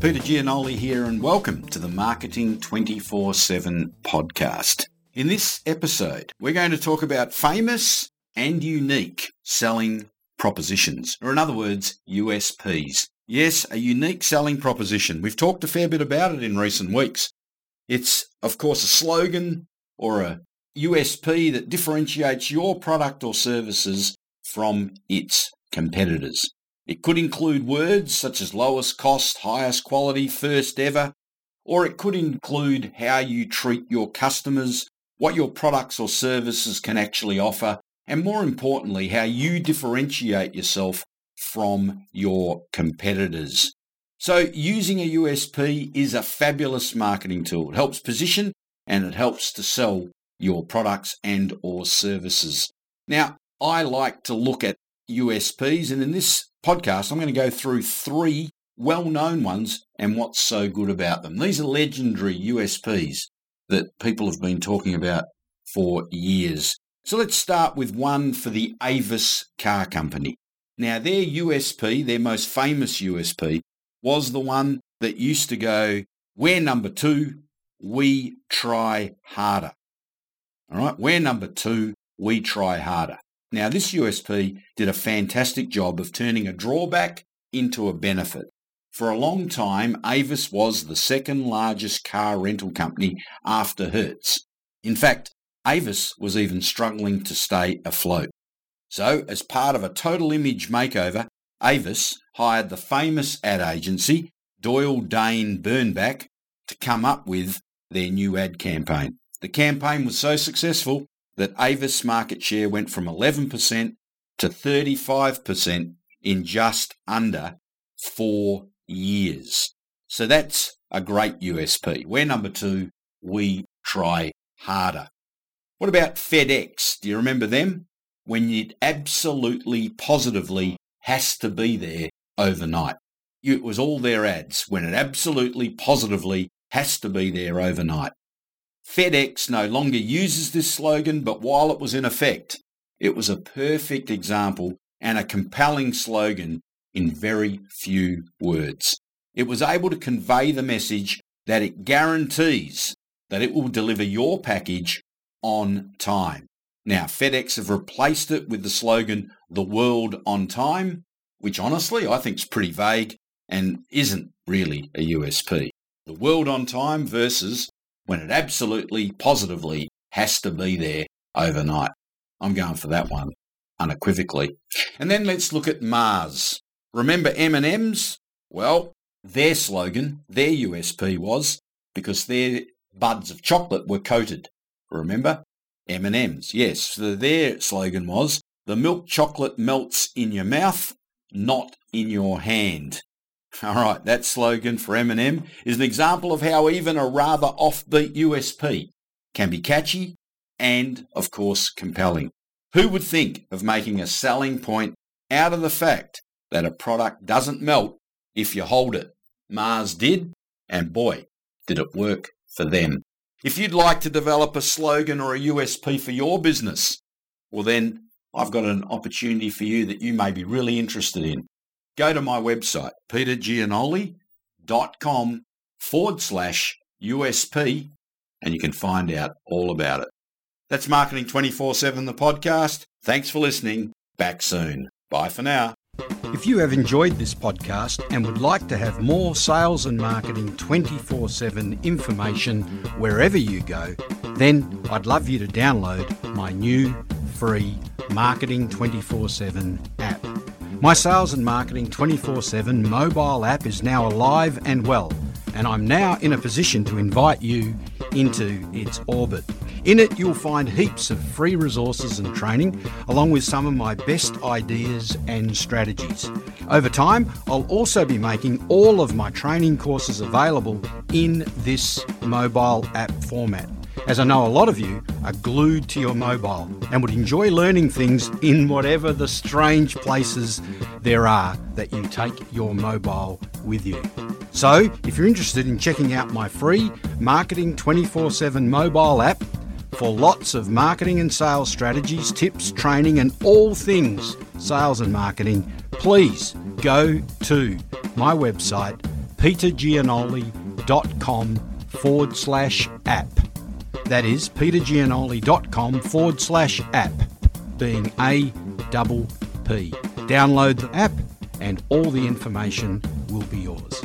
Peter Gianoli here, and welcome to the Marketing 24 7 podcast. In this episode, we're going to talk about famous and unique selling propositions, or in other words, USPs. Yes, a unique selling proposition. We've talked a fair bit about it in recent weeks. It's, of course, a slogan or a USP that differentiates your product or services from its competitors. It could include words such as lowest cost, highest quality, first ever, or it could include how you treat your customers, what your products or services can actually offer, and more importantly, how you differentiate yourself from your competitors. So using a USP is a fabulous marketing tool. It helps position and it helps to sell your products and or services. Now, I like to look at USPs and in this podcast, I'm going to go through three well-known ones and what's so good about them. These are legendary USPs that people have been talking about for years. So let's start with one for the Avis Car Company. Now, their USP, their most famous USP, was the one that used to go, we're number two, we try harder. All right, we're number two, we try harder. Now, this USP did a fantastic job of turning a drawback into a benefit. For a long time, Avis was the second largest car rental company after Hertz. In fact, Avis was even struggling to stay afloat. So, as part of a total image makeover, Avis hired the famous ad agency Doyle Dane Bernbach to come up with their new ad campaign. The campaign was so successful that Avis market share went from 11% to 35% in just under four years. So that's a great USP. We're number two. We try harder. What about FedEx? Do you remember them? When it absolutely positively has to be there overnight. It was all their ads when it absolutely positively has to be there overnight. FedEx no longer uses this slogan, but while it was in effect, it was a perfect example and a compelling slogan in very few words. It was able to convey the message that it guarantees that it will deliver your package on time. Now, FedEx have replaced it with the slogan, the world on time, which honestly I think is pretty vague and isn't really a USP. The world on time versus when it absolutely, positively has to be there overnight. I'm going for that one unequivocally. And then let's look at Mars. Remember M&M's? Well, their slogan, their USP was because their buds of chocolate were coated. Remember? M&M's. Yes, so their slogan was the milk chocolate melts in your mouth, not in your hand. All right, that slogan for M&M is an example of how even a rather offbeat USP can be catchy and, of course, compelling. Who would think of making a selling point out of the fact that a product doesn't melt if you hold it? Mars did, and boy, did it work for them. If you'd like to develop a slogan or a USP for your business, well then I've got an opportunity for you that you may be really interested in go to my website, petergianoli.com forward slash USP, and you can find out all about it. That's Marketing 24 7, the podcast. Thanks for listening. Back soon. Bye for now. If you have enjoyed this podcast and would like to have more sales and marketing 24 7 information wherever you go, then I'd love you to download my new free Marketing 24 7 app. My sales and marketing 24 7 mobile app is now alive and well, and I'm now in a position to invite you into its orbit. In it, you'll find heaps of free resources and training, along with some of my best ideas and strategies. Over time, I'll also be making all of my training courses available in this mobile app format as I know a lot of you are glued to your mobile and would enjoy learning things in whatever the strange places there are that you take your mobile with you. So, if you're interested in checking out my free Marketing 24 7 mobile app for lots of marketing and sales strategies, tips, training, and all things sales and marketing, please go to my website petergianoli.com forward slash app. That is petergianoli.com forward slash app, being A double P. Download the app and all the information will be yours.